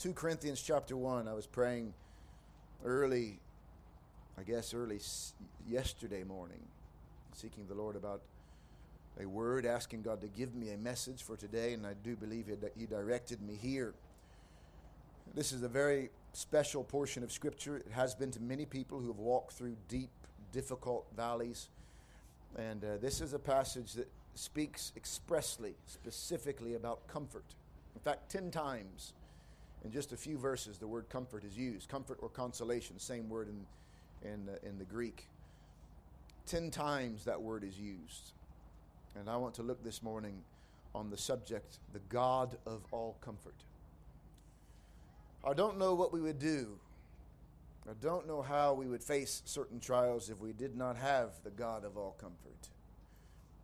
2 Corinthians chapter 1. I was praying early, I guess early yesterday morning, seeking the Lord about a word, asking God to give me a message for today, and I do believe that He directed me here. This is a very special portion of Scripture. It has been to many people who have walked through deep, difficult valleys. And uh, this is a passage that speaks expressly, specifically about comfort. In fact, 10 times in just a few verses, the word comfort is used. Comfort or consolation, same word in, in, uh, in the Greek. Ten times that word is used. And I want to look this morning on the subject, the God of all comfort. I don't know what we would do. I don't know how we would face certain trials if we did not have the God of all comfort.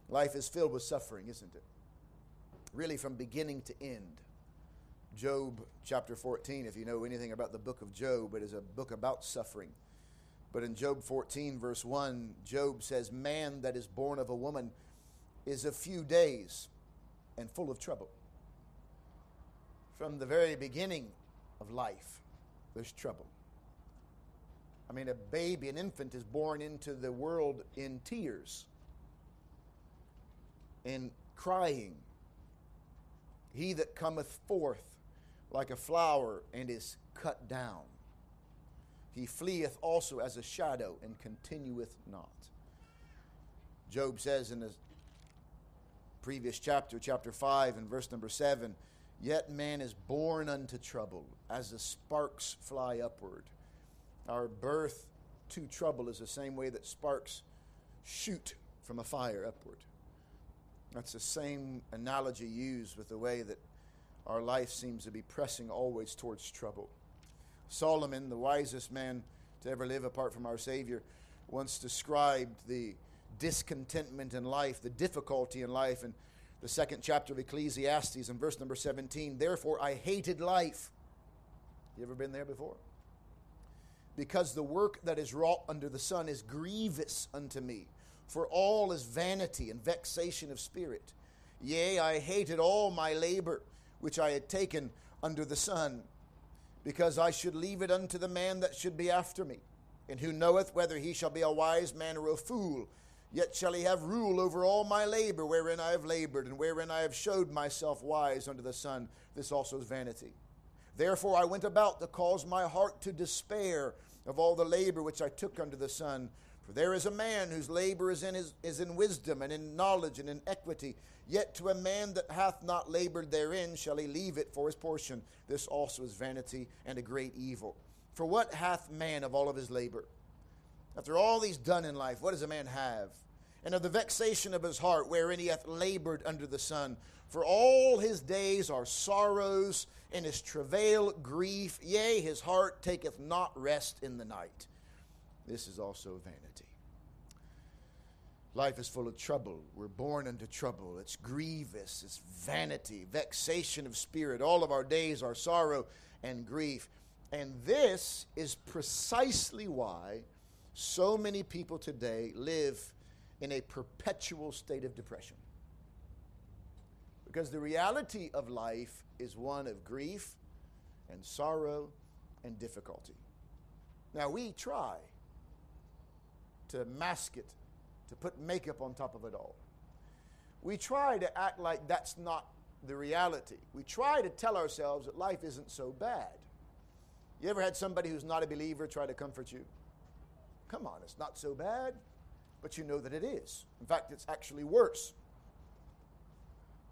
Life is filled with suffering, isn't it? Really, from beginning to end. Job chapter 14, if you know anything about the book of Job, it is a book about suffering. But in Job 14, verse 1, Job says, Man that is born of a woman is a few days and full of trouble. From the very beginning of life, there's trouble. I mean, a baby, an infant, is born into the world in tears, in crying. He that cometh forth like a flower and is cut down. He fleeth also as a shadow and continueth not. Job says in the previous chapter, chapter 5, and verse number 7 Yet man is born unto trouble, as the sparks fly upward. Our birth to trouble is the same way that sparks shoot from a fire upward. That's the same analogy used with the way that our life seems to be pressing always towards trouble. Solomon, the wisest man to ever live apart from our Savior, once described the discontentment in life, the difficulty in life, in the second chapter of Ecclesiastes in verse number 17. Therefore, I hated life. You ever been there before? Because the work that is wrought under the sun is grievous unto me, for all is vanity and vexation of spirit. Yea, I hated all my labor which I had taken under the sun, because I should leave it unto the man that should be after me, and who knoweth whether he shall be a wise man or a fool. Yet shall he have rule over all my labor wherein I have labored, and wherein I have showed myself wise under the sun. This also is vanity. Therefore I went about to cause my heart to despair of all the labor which I took under the sun. For there is a man whose labor is in, his, is in wisdom and in knowledge and in equity. Yet to a man that hath not labored therein shall he leave it for his portion. This also is vanity and a great evil. For what hath man of all of his labor? After all he's done in life, what does a man have? And of the vexation of his heart, wherein he hath labored under the sun. For all his days are sorrows, and his travail grief. Yea, his heart taketh not rest in the night. This is also vanity. Life is full of trouble. We're born into trouble. It's grievous, it's vanity, vexation of spirit. All of our days are sorrow and grief. And this is precisely why so many people today live in a perpetual state of depression. Because the reality of life is one of grief and sorrow and difficulty. Now, we try to mask it, to put makeup on top of it all. We try to act like that's not the reality. We try to tell ourselves that life isn't so bad. You ever had somebody who's not a believer try to comfort you? Come on, it's not so bad, but you know that it is. In fact, it's actually worse.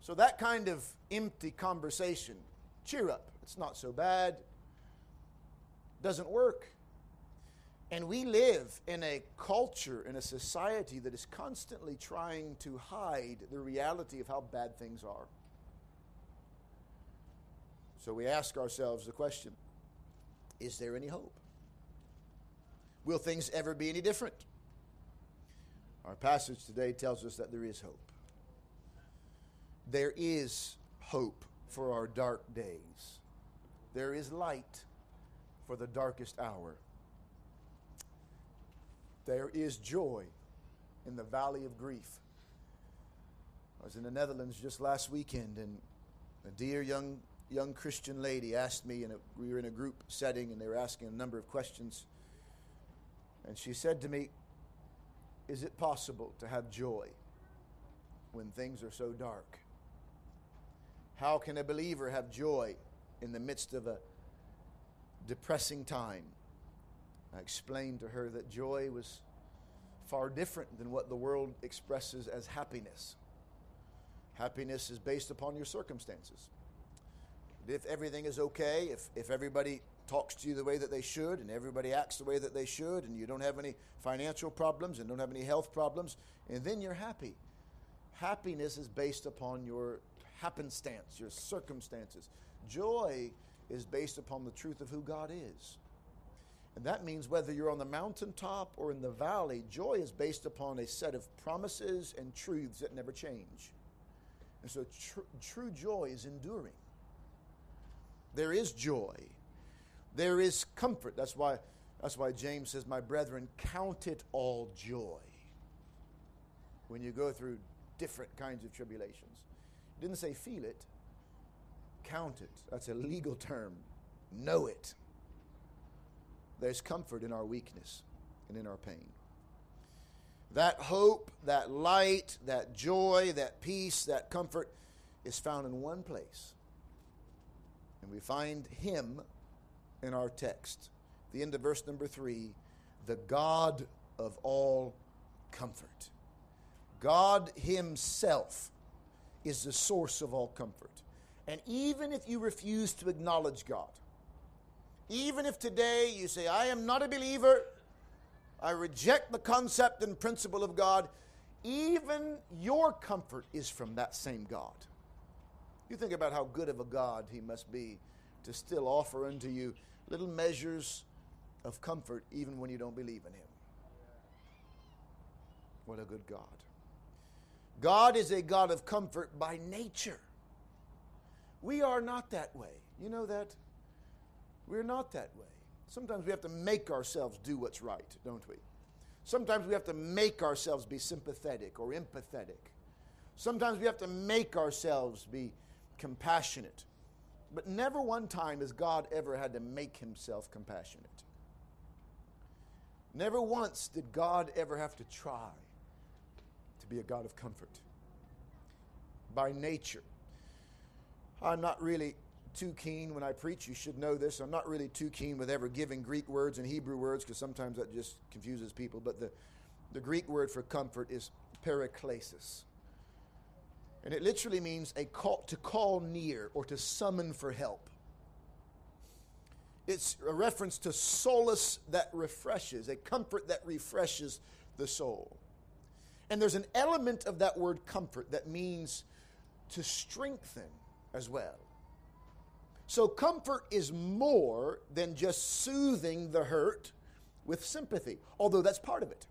So, that kind of empty conversation, cheer up, it's not so bad, doesn't work. And we live in a culture, in a society that is constantly trying to hide the reality of how bad things are. So we ask ourselves the question is there any hope? Will things ever be any different? Our passage today tells us that there is hope. There is hope for our dark days. There is light for the darkest hour. There is joy in the valley of grief. I was in the Netherlands just last weekend, and a dear young young Christian lady asked me, and we were in a group setting, and they were asking a number of questions. And she said to me, Is it possible to have joy when things are so dark? How can a believer have joy in the midst of a depressing time? I explained to her that joy was far different than what the world expresses as happiness. Happiness is based upon your circumstances. If everything is okay, if, if everybody talks to you the way that they should, and everybody acts the way that they should, and you don't have any financial problems and don't have any health problems, and then you're happy. Happiness is based upon your happenstance, your circumstances. Joy is based upon the truth of who God is. And that means whether you're on the mountaintop or in the valley, joy is based upon a set of promises and truths that never change. And so tr- true joy is enduring. There is joy. There is comfort. That's why, that's why James says, My brethren, count it all joy when you go through different kinds of tribulations. He didn't say feel it, count it. That's a legal term. Know it. There's comfort in our weakness and in our pain. That hope, that light, that joy, that peace, that comfort is found in one place. And we find Him in our text. The end of verse number three the God of all comfort. God Himself is the source of all comfort. And even if you refuse to acknowledge God, even if today you say, I am not a believer, I reject the concept and principle of God, even your comfort is from that same God. You think about how good of a God He must be to still offer unto you little measures of comfort even when you don't believe in Him. What a good God. God is a God of comfort by nature. We are not that way. You know that? We're not that way. Sometimes we have to make ourselves do what's right, don't we? Sometimes we have to make ourselves be sympathetic or empathetic. Sometimes we have to make ourselves be compassionate. But never one time has God ever had to make himself compassionate. Never once did God ever have to try to be a God of comfort. By nature, I'm not really too keen when I preach. You should know this. I'm not really too keen with ever giving Greek words and Hebrew words because sometimes that just confuses people. But the, the Greek word for comfort is paraklesis. And it literally means a call to call near or to summon for help. It's a reference to solace that refreshes, a comfort that refreshes the soul. And there's an element of that word comfort that means to strengthen as well. So, comfort is more than just soothing the hurt with sympathy, although that's part of it.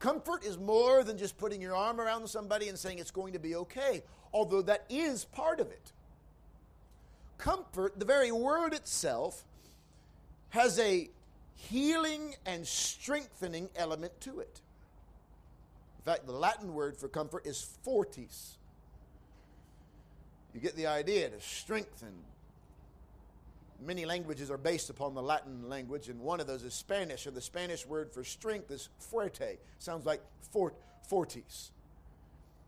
Comfort is more than just putting your arm around somebody and saying it's going to be okay, although that is part of it. Comfort, the very word itself, has a healing and strengthening element to it. In fact, the Latin word for comfort is fortis. You get the idea to strengthen. Many languages are based upon the Latin language, and one of those is Spanish, and the Spanish word for strength is fuerte. Sounds like fort, fortis.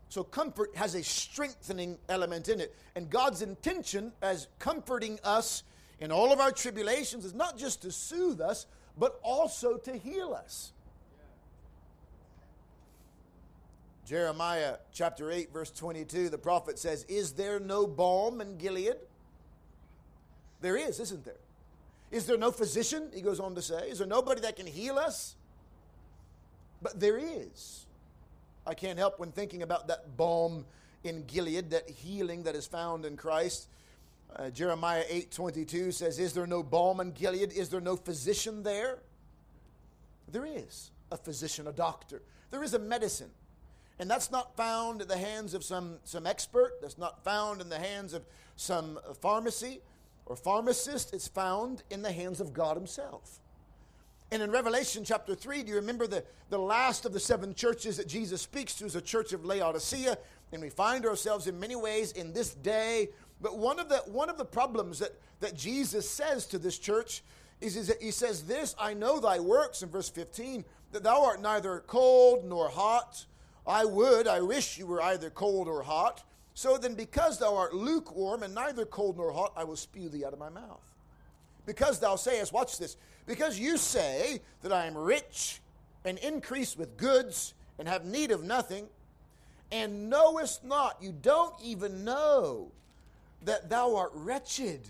So comfort has a strengthening element in it. And God's intention as comforting us in all of our tribulations is not just to soothe us, but also to heal us. Jeremiah chapter 8, verse 22, the prophet says, Is there no balm in Gilead? There is, isn't there? Is there no physician? He goes on to say, Is there nobody that can heal us? But there is. I can't help when thinking about that balm in Gilead, that healing that is found in Christ. Uh, Jeremiah 8 22 says, Is there no balm in Gilead? Is there no physician there? There is a physician, a doctor. There is a medicine. And that's not found in the hands of some, some expert, that's not found in the hands of some pharmacy or pharmacist. It's found in the hands of God Himself. And in Revelation chapter 3, do you remember the, the last of the seven churches that Jesus speaks to is a church of Laodicea? And we find ourselves in many ways in this day But one of the one of the problems that, that Jesus says to this church is, is that he says, This I know thy works in verse 15, that thou art neither cold nor hot. I would, I wish you were either cold or hot. So then, because thou art lukewarm and neither cold nor hot, I will spew thee out of my mouth. Because thou sayest, watch this, because you say that I am rich and increase with goods and have need of nothing, and knowest not, you don't even know that thou art wretched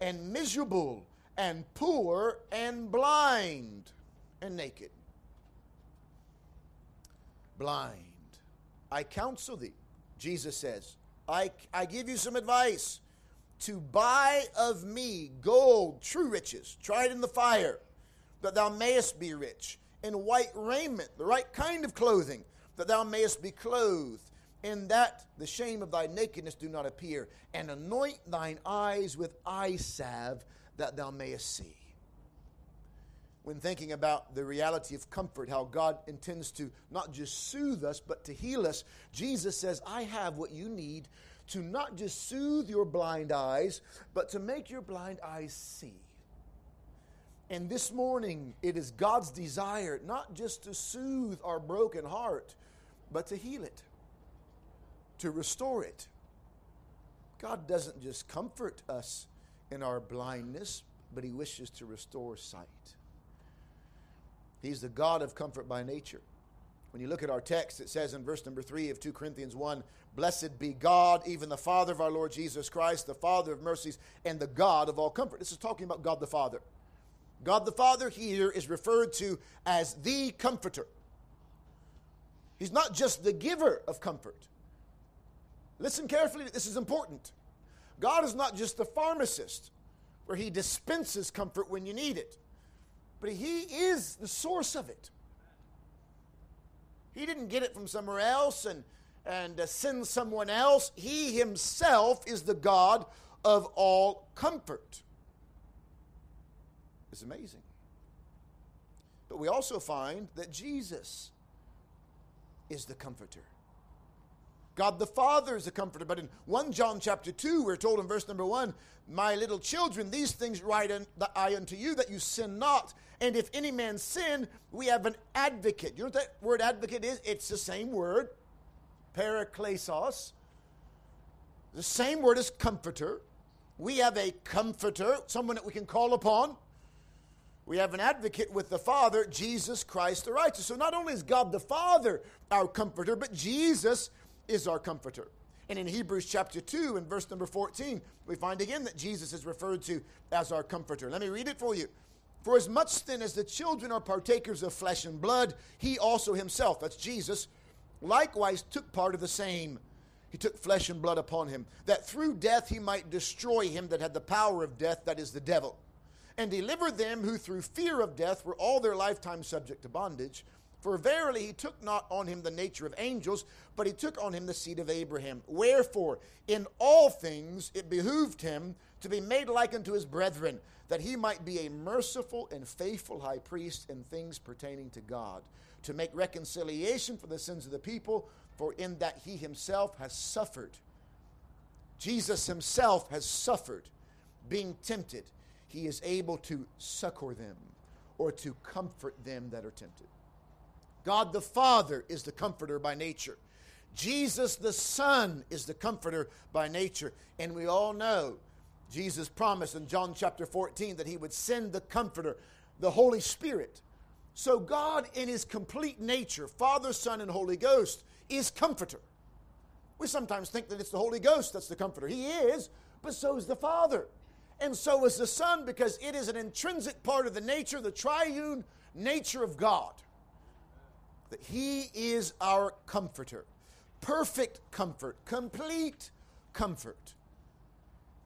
and miserable and poor and blind and naked. Blind. I counsel thee, Jesus says, I, I give you some advice. To buy of me gold, true riches, tried in the fire, that thou mayest be rich, and white raiment, the right kind of clothing, that thou mayest be clothed, in that the shame of thy nakedness do not appear, and anoint thine eyes with eye salve, that thou mayest see. When thinking about the reality of comfort, how God intends to not just soothe us, but to heal us, Jesus says, I have what you need to not just soothe your blind eyes, but to make your blind eyes see. And this morning, it is God's desire not just to soothe our broken heart, but to heal it, to restore it. God doesn't just comfort us in our blindness, but He wishes to restore sight. He's the God of comfort by nature. When you look at our text, it says in verse number 3 of 2 Corinthians 1 Blessed be God, even the Father of our Lord Jesus Christ, the Father of mercies, and the God of all comfort. This is talking about God the Father. God the Father here is referred to as the Comforter. He's not just the giver of comfort. Listen carefully, this is important. God is not just the pharmacist where he dispenses comfort when you need it, but he is the source of it. He didn't get it from somewhere else and, and uh, send someone else. He himself is the God of all comfort. It's amazing. But we also find that Jesus is the comforter. God the Father is the comforter. But in 1 John chapter 2, we're told in verse number 1, My little children, these things write I unto you that you sin not. And if any man sin, we have an advocate. You know what that word advocate is? It's the same word, parakletos. The same word as comforter. We have a comforter, someone that we can call upon. We have an advocate with the Father, Jesus Christ the righteous. So not only is God the Father our comforter, but Jesus is our comforter. And in Hebrews chapter 2 and verse number 14, we find again that Jesus is referred to as our comforter. Let me read it for you. For as much then as the children are partakers of flesh and blood, he also himself, that's Jesus, likewise took part of the same. He took flesh and blood upon him, that through death he might destroy him that had the power of death, that is the devil, and deliver them who through fear of death were all their lifetime subject to bondage. For verily he took not on him the nature of angels, but he took on him the seed of Abraham. Wherefore, in all things it behooved him to be made like unto his brethren, that he might be a merciful and faithful high priest in things pertaining to God, to make reconciliation for the sins of the people, for in that he himself has suffered. Jesus himself has suffered, being tempted. He is able to succor them or to comfort them that are tempted. God the Father is the comforter by nature. Jesus the Son is the comforter by nature. And we all know Jesus promised in John chapter 14 that he would send the comforter, the Holy Spirit. So God, in his complete nature, Father, Son, and Holy Ghost, is comforter. We sometimes think that it's the Holy Ghost that's the comforter. He is, but so is the Father. And so is the Son because it is an intrinsic part of the nature, the triune nature of God that He is our comforter. Perfect comfort, complete comfort.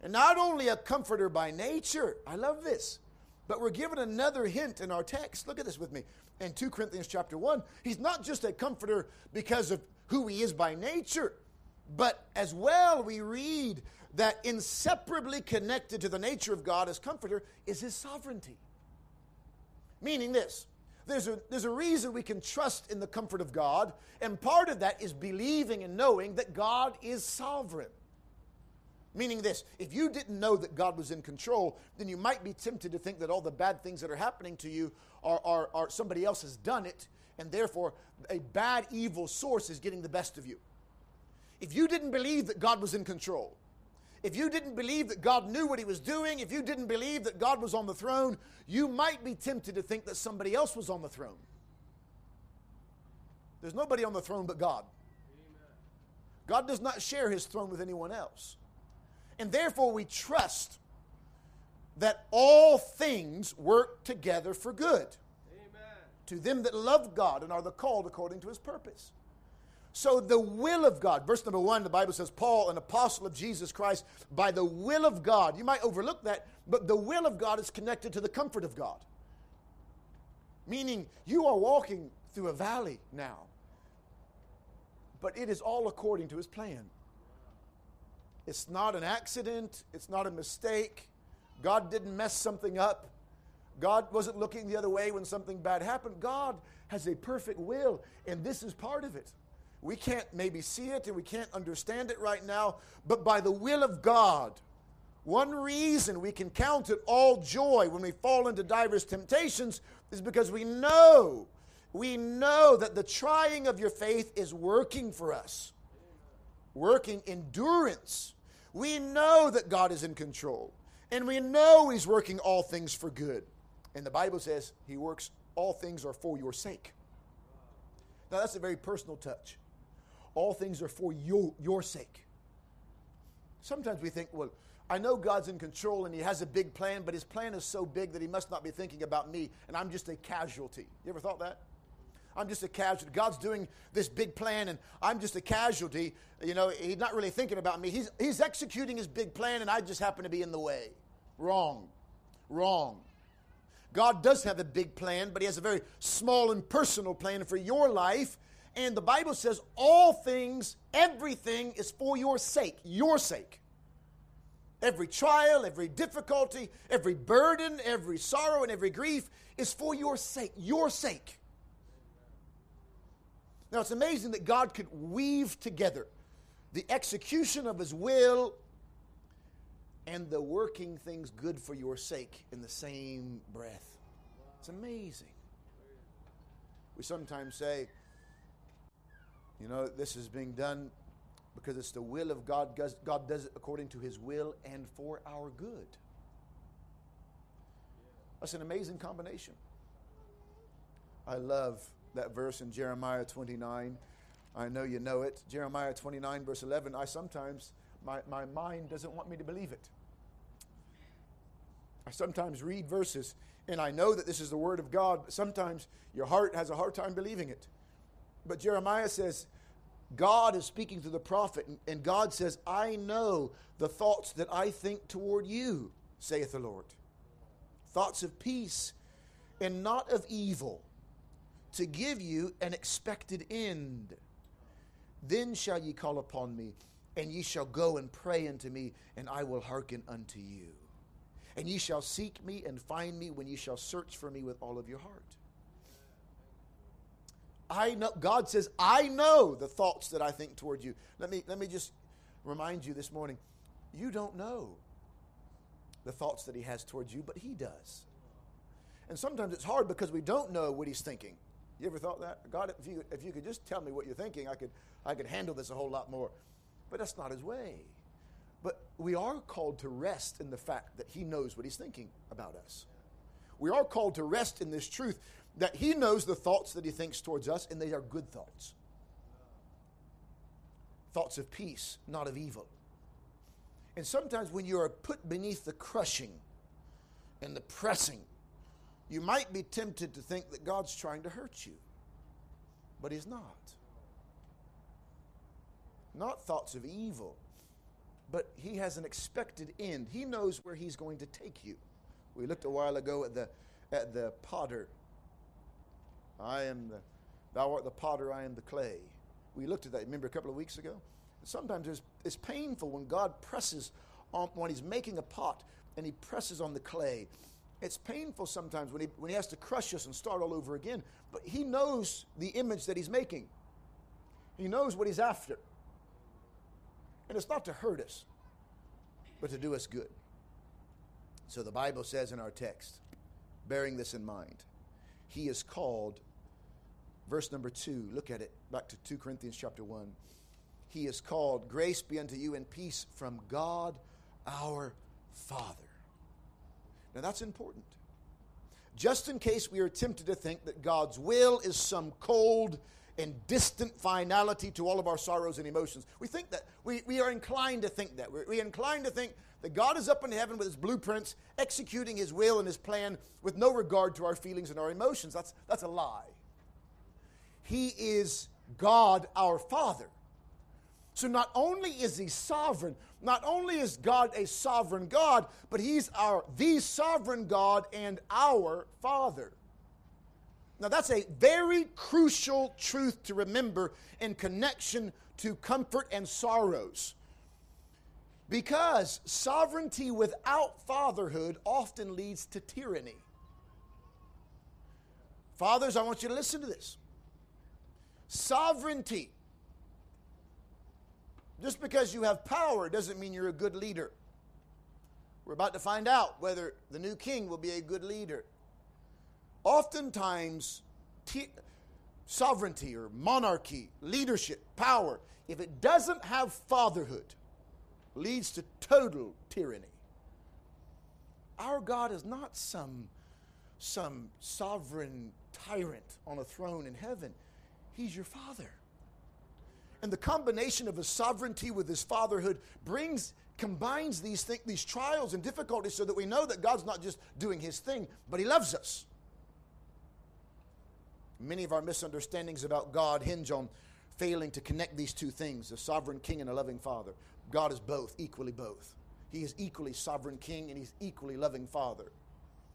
And not only a comforter by nature, I love this, but we're given another hint in our text. Look at this with me. In 2 Corinthians chapter 1, he's not just a comforter because of who he is by nature, but as well we read that inseparably connected to the nature of God as comforter is his sovereignty. Meaning this there's a, there's a reason we can trust in the comfort of God, and part of that is believing and knowing that God is sovereign. Meaning this if you didn't know that God was in control, then you might be tempted to think that all the bad things that are happening to you are, are, are somebody else has done it, and therefore a bad, evil source is getting the best of you. If you didn't believe that God was in control, if you didn't believe that God knew what he was doing, if you didn't believe that God was on the throne, you might be tempted to think that somebody else was on the throne. There's nobody on the throne but God. God does not share his throne with anyone else. And therefore, we trust that all things work together for good Amen. to them that love God and are the called according to his purpose. So, the will of God, verse number one, the Bible says, Paul, an apostle of Jesus Christ, by the will of God. You might overlook that, but the will of God is connected to the comfort of God. Meaning, you are walking through a valley now, but it is all according to his plan. It's not an accident, it's not a mistake. God didn't mess something up. God wasn't looking the other way when something bad happened. God has a perfect will, and this is part of it. We can't maybe see it and we can't understand it right now, but by the will of God, one reason we can count it all joy when we fall into diverse temptations is because we know, we know that the trying of your faith is working for us, working endurance. We know that God is in control, and we know He's working all things for good. And the Bible says He works all things are for your sake. Now, that's a very personal touch all things are for your, your sake. Sometimes we think, well, I know God's in control and He has a big plan, but His plan is so big that He must not be thinking about me, and I'm just a casualty. You ever thought that? I'm just a casualty. God's doing this big plan, and I'm just a casualty. You know, He's not really thinking about me. He's, he's executing His big plan, and I just happen to be in the way. Wrong. Wrong. God does have a big plan, but He has a very small and personal plan for your life, and the Bible says all things, everything is for your sake, your sake. Every trial, every difficulty, every burden, every sorrow, and every grief is for your sake, your sake. Now it's amazing that God could weave together the execution of His will and the working things good for your sake in the same breath. It's amazing. We sometimes say, you know, this is being done because it's the will of God. God does it according to His will and for our good. That's an amazing combination. I love that verse in Jeremiah 29. I know you know it. Jeremiah 29, verse 11. I sometimes, my, my mind doesn't want me to believe it. I sometimes read verses and I know that this is the Word of God, but sometimes your heart has a hard time believing it. But Jeremiah says, God is speaking to the prophet, and God says, I know the thoughts that I think toward you, saith the Lord. Thoughts of peace and not of evil, to give you an expected end. Then shall ye call upon me, and ye shall go and pray unto me, and I will hearken unto you. And ye shall seek me and find me when ye shall search for me with all of your heart. I know God says, I know the thoughts that I think toward you. Let me let me just remind you this morning, you don't know the thoughts that he has towards you, but he does. And sometimes it's hard because we don't know what he's thinking. You ever thought that? God, if you if you could just tell me what you're thinking, I could I could handle this a whole lot more. But that's not his way. But we are called to rest in the fact that he knows what he's thinking about us. We are called to rest in this truth that He knows the thoughts that He thinks towards us, and they are good thoughts. Thoughts of peace, not of evil. And sometimes when you are put beneath the crushing and the pressing, you might be tempted to think that God's trying to hurt you, but He's not. Not thoughts of evil, but He has an expected end. He knows where He's going to take you. We looked a while ago at the, at the potter I am the, thou art the potter, I am the clay. We looked at that, remember, a couple of weeks ago? Sometimes it's, it's painful when God presses on, when He's making a pot and He presses on the clay. It's painful sometimes when he, when he has to crush us and start all over again, but He knows the image that He's making. He knows what He's after. And it's not to hurt us, but to do us good. So the Bible says in our text, bearing this in mind, he is called, verse number two, look at it, back to 2 Corinthians chapter 1. He is called, Grace be unto you and peace from God our Father. Now that's important. Just in case we are tempted to think that God's will is some cold and distant finality to all of our sorrows and emotions. We think that, we, we are inclined to think that. We're, we're inclined to think that God is up in heaven with his blueprints, executing his will and his plan with no regard to our feelings and our emotions. That's, that's a lie. He is God our Father. So not only is he sovereign, not only is God a sovereign God, but he's our the sovereign God and our Father. Now, that's a very crucial truth to remember in connection to comfort and sorrows. Because sovereignty without fatherhood often leads to tyranny. Fathers, I want you to listen to this. Sovereignty, just because you have power doesn't mean you're a good leader. We're about to find out whether the new king will be a good leader oftentimes t- sovereignty or monarchy, leadership, power, if it doesn't have fatherhood, leads to total tyranny. Our God is not some, some sovereign tyrant on a throne in heaven. He's your father. And the combination of his sovereignty with his fatherhood brings combines these th- these trials and difficulties so that we know that God's not just doing his thing, but he loves us. Many of our misunderstandings about God hinge on failing to connect these two things a sovereign king and a loving father. God is both, equally both. He is equally sovereign king and he's equally loving father.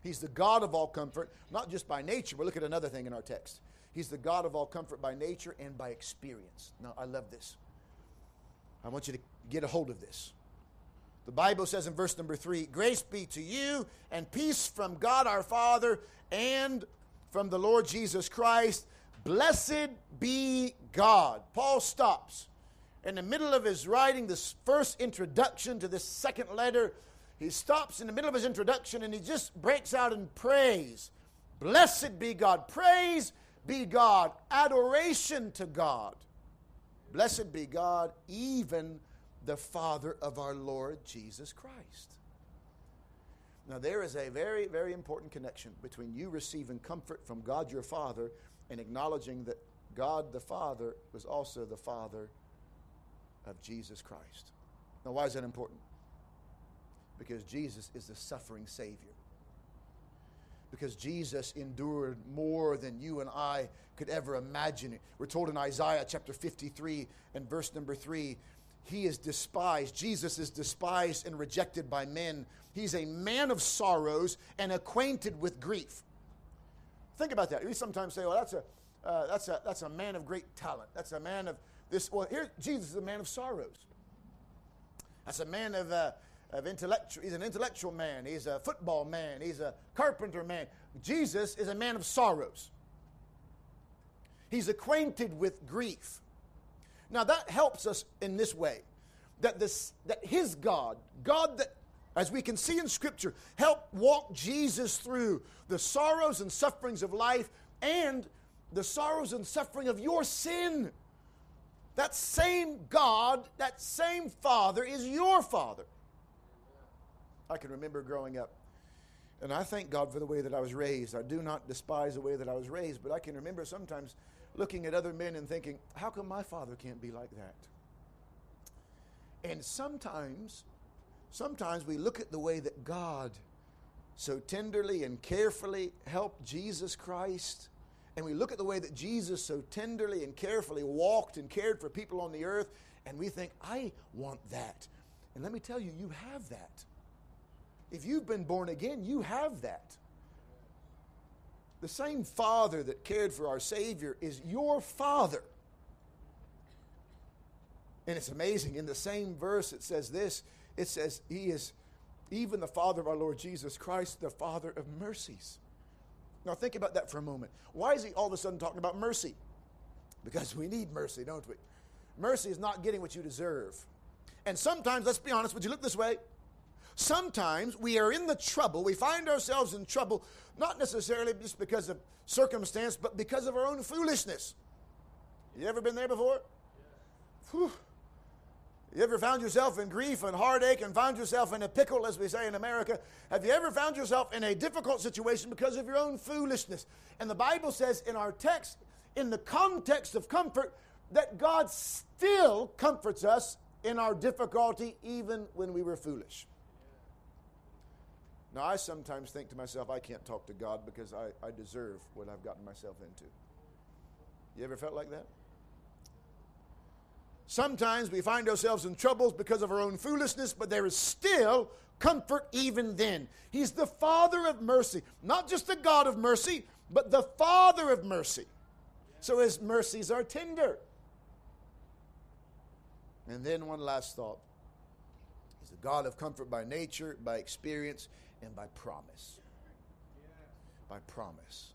He's the God of all comfort, not just by nature, but look at another thing in our text. He's the God of all comfort by nature and by experience. Now, I love this. I want you to get a hold of this. The Bible says in verse number three Grace be to you and peace from God our Father and from the Lord Jesus Christ. Blessed be God. Paul stops. In the middle of his writing, this first introduction to this second letter, he stops in the middle of his introduction and he just breaks out in praise. Blessed be God. Praise be God. Adoration to God. Blessed be God, even the Father of our Lord Jesus Christ. Now, there is a very, very important connection between you receiving comfort from God your Father and acknowledging that God the Father was also the Father of Jesus Christ. Now, why is that important? Because Jesus is the suffering Savior. Because Jesus endured more than you and I could ever imagine. We're told in Isaiah chapter 53 and verse number 3 he is despised. Jesus is despised and rejected by men. He's a man of sorrows and acquainted with grief. Think about that. We sometimes say, well, that's a, uh, that's, a, that's a man of great talent. That's a man of this. Well, here, Jesus is a man of sorrows. That's a man of, uh, of intellectual. He's an intellectual man. He's a football man. He's a carpenter man. Jesus is a man of sorrows. He's acquainted with grief. Now that helps us in this way that this that his God, God that as we can see in scripture, helped walk Jesus through the sorrows and sufferings of life and the sorrows and suffering of your sin. That same God, that same Father is your Father. I can remember growing up, and I thank God for the way that I was raised. I do not despise the way that I was raised, but I can remember sometimes looking at other men and thinking, how come my father can't be like that? And sometimes, sometimes we look at the way that God so tenderly and carefully helped Jesus Christ, and we look at the way that Jesus so tenderly and carefully walked and cared for people on the earth, and we think, I want that. And let me tell you, you have that. If you've been born again, you have that. The same Father that cared for our Savior is your Father. And it's amazing. In the same verse, it says this it says, He is even the Father of our Lord Jesus Christ, the Father of mercies. Now, think about that for a moment. Why is He all of a sudden talking about mercy? Because we need mercy, don't we? Mercy is not getting what you deserve. And sometimes, let's be honest, would you look this way? Sometimes we are in the trouble, we find ourselves in trouble, not necessarily just because of circumstance, but because of our own foolishness. You ever been there before? Whew. You ever found yourself in grief and heartache and found yourself in a pickle, as we say in America? Have you ever found yourself in a difficult situation because of your own foolishness? And the Bible says in our text, in the context of comfort, that God still comforts us in our difficulty even when we were foolish. Now, I sometimes think to myself, I can't talk to God because I, I deserve what I've gotten myself into. You ever felt like that? Sometimes we find ourselves in troubles because of our own foolishness, but there is still comfort even then. He's the Father of mercy, not just the God of mercy, but the Father of mercy. So his mercies are tender. And then one last thought. He's a God of comfort by nature, by experience, and by promise. By promise.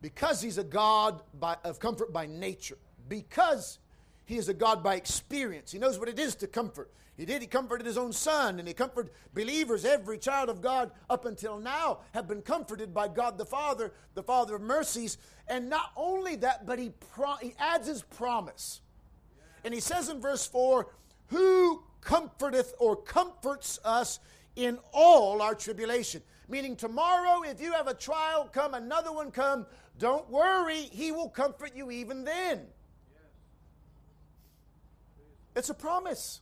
Because he's a God by, of comfort by nature, because he is a God by experience, he knows what it is to comfort. He did, he comforted his own son, and he comforted believers. Every child of God up until now have been comforted by God the Father, the Father of mercies. And not only that, but he, pro- he adds his promise. And he says in verse 4 Who comforteth or comforts us in all our tribulation. Meaning, tomorrow, if you have a trial come, another one come, don't worry, He will comfort you even then. It's a promise.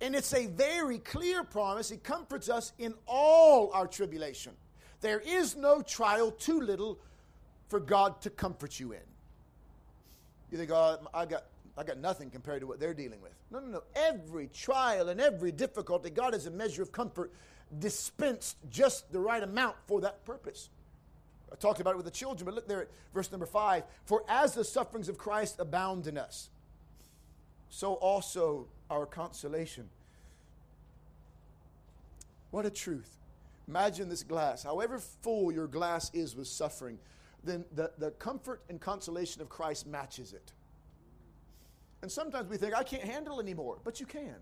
And it's a very clear promise. He comforts us in all our tribulation. There is no trial too little for God to comfort you in. You think, oh, I got I got nothing compared to what they're dealing with. No, no, no. Every trial and every difficulty, God has a measure of comfort dispensed just the right amount for that purpose. I talked about it with the children, but look there at verse number five. For as the sufferings of Christ abound in us, so also our consolation. What a truth. Imagine this glass. However full your glass is with suffering, then the, the comfort and consolation of Christ matches it. And sometimes we think, I can't handle anymore, but you can.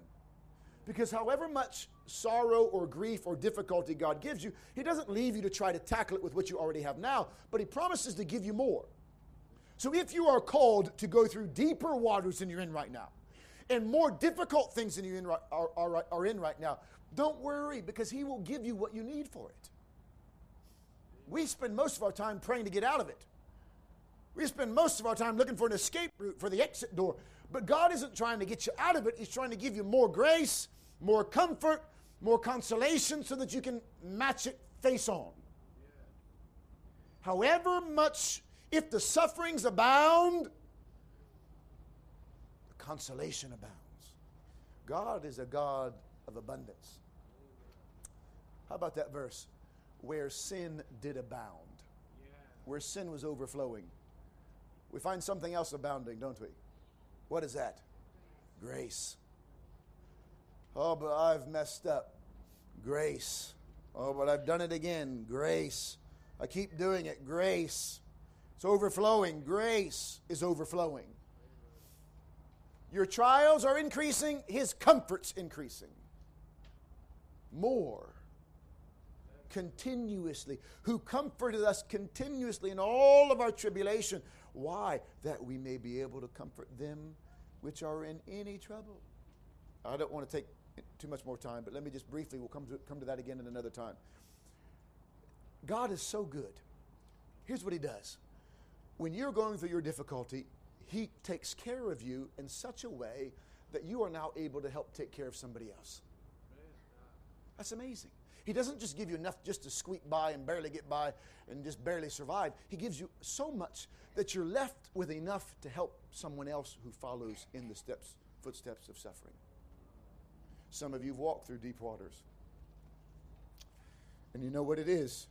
Because however much sorrow or grief or difficulty God gives you, He doesn't leave you to try to tackle it with what you already have now, but He promises to give you more. So if you are called to go through deeper waters than you're in right now, and more difficult things than you in, are, are, are in right now, don't worry because He will give you what you need for it. We spend most of our time praying to get out of it. We spend most of our time looking for an escape route, for the exit door. But God isn't trying to get you out of it, He's trying to give you more grace, more comfort, more consolation so that you can match it face on. However much, if the sufferings abound, the consolation abounds. God is a God of abundance. How about that verse? Where sin did abound, where sin was overflowing. We find something else abounding, don't we? What is that? Grace. Oh, but I've messed up. Grace. Oh, but I've done it again. Grace. I keep doing it. Grace. It's overflowing. Grace is overflowing. Your trials are increasing, His comfort's increasing. More. Continuously. Who comforted us continuously in all of our tribulation why? That we may be able to comfort them which are in any trouble. I don't want to take too much more time, but let me just briefly, we'll come to, come to that again in another time. God is so good. Here's what He does when you're going through your difficulty, He takes care of you in such a way that you are now able to help take care of somebody else. That's amazing. He doesn't just give you enough just to squeak by and barely get by and just barely survive. He gives you so much that you're left with enough to help someone else who follows in the steps, footsteps of suffering. Some of you have walked through deep waters. And you know what it is.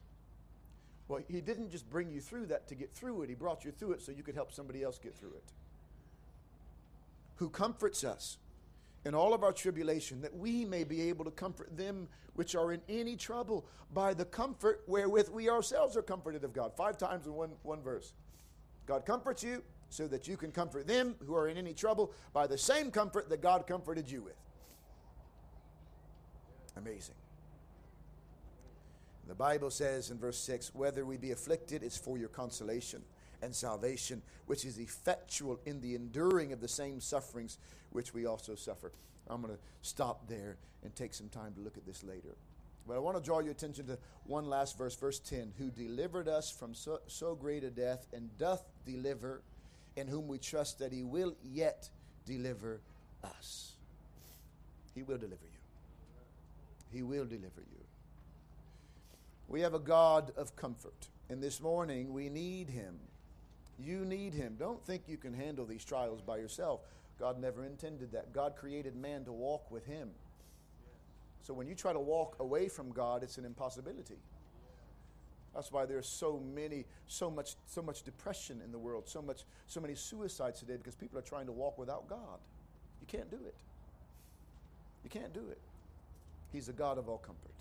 Well, he didn't just bring you through that to get through it, he brought you through it so you could help somebody else get through it. Who comforts us in all of our tribulation, that we may be able to comfort them which are in any trouble by the comfort wherewith we ourselves are comforted of God. Five times in one, one verse. God comforts you so that you can comfort them who are in any trouble by the same comfort that God comforted you with. Amazing. The Bible says in verse 6 whether we be afflicted, it's for your consolation and salvation, which is effectual in the enduring of the same sufferings which we also suffer. I'm going to stop there and take some time to look at this later. But I want to draw your attention to one last verse, verse 10 who delivered us from so, so great a death and doth deliver, in whom we trust that he will yet deliver us. He will deliver you. He will deliver you. We have a God of comfort. And this morning, we need Him. You need Him. Don't think you can handle these trials by yourself. God never intended that. God created man to walk with Him. So when you try to walk away from God, it's an impossibility. That's why there's so many, so much, so much depression in the world, so much, so many suicides today because people are trying to walk without God. You can't do it. You can't do it. He's the God of all comfort.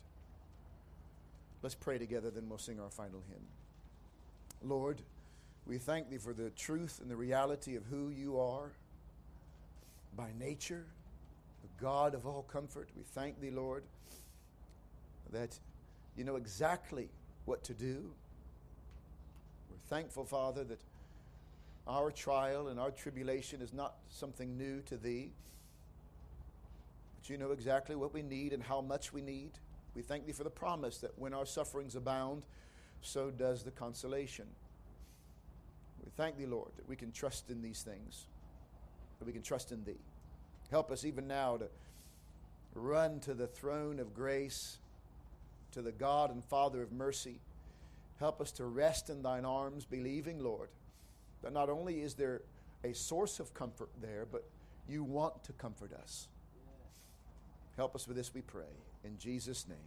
Let's pray together, then we'll sing our final hymn. Lord, we thank Thee for the truth and the reality of who You are by nature, the God of all comfort. We thank Thee, Lord, that You know exactly what to do. We're thankful, Father, that our trial and our tribulation is not something new to Thee, but You know exactly what we need and how much we need. We thank Thee for the promise that when our sufferings abound, so does the consolation. We thank Thee, Lord, that we can trust in these things, that we can trust in Thee. Help us even now to run to the throne of grace, to the God and Father of mercy. Help us to rest in Thine arms, believing, Lord, that not only is there a source of comfort there, but You want to comfort us. Help us with this, we pray. In Jesus' name,